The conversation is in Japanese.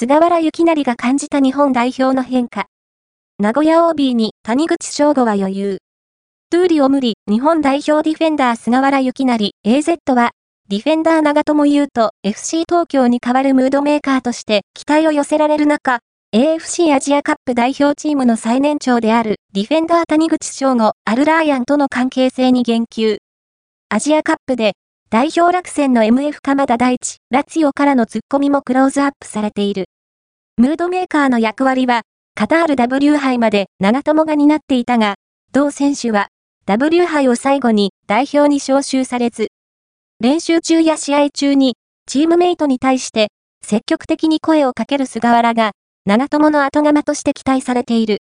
菅原由勢が感じた日本代表の変化。名古屋 OB に谷口彰悟は余裕。トゥーリオ無理、日本代表ディフェンダー菅原幸成 AZ は、ディフェンダー長友優と FC 東京に代わるムードメーカーとして期待を寄せられる中、AFC アジアカップ代表チームの最年長であるディフェンダー谷口彰悟アルラーヤンとの関係性に言及。アジアカップで代表落選の MF 鎌田大地、ラツィオからのツッコミもクローズアップされている。ムードメーカーの役割は、カタール W 杯まで長友が担っていたが、同選手は W 杯を最後に代表に招集されず、練習中や試合中にチームメイトに対して積極的に声をかける菅原が長友の後釜として期待されている。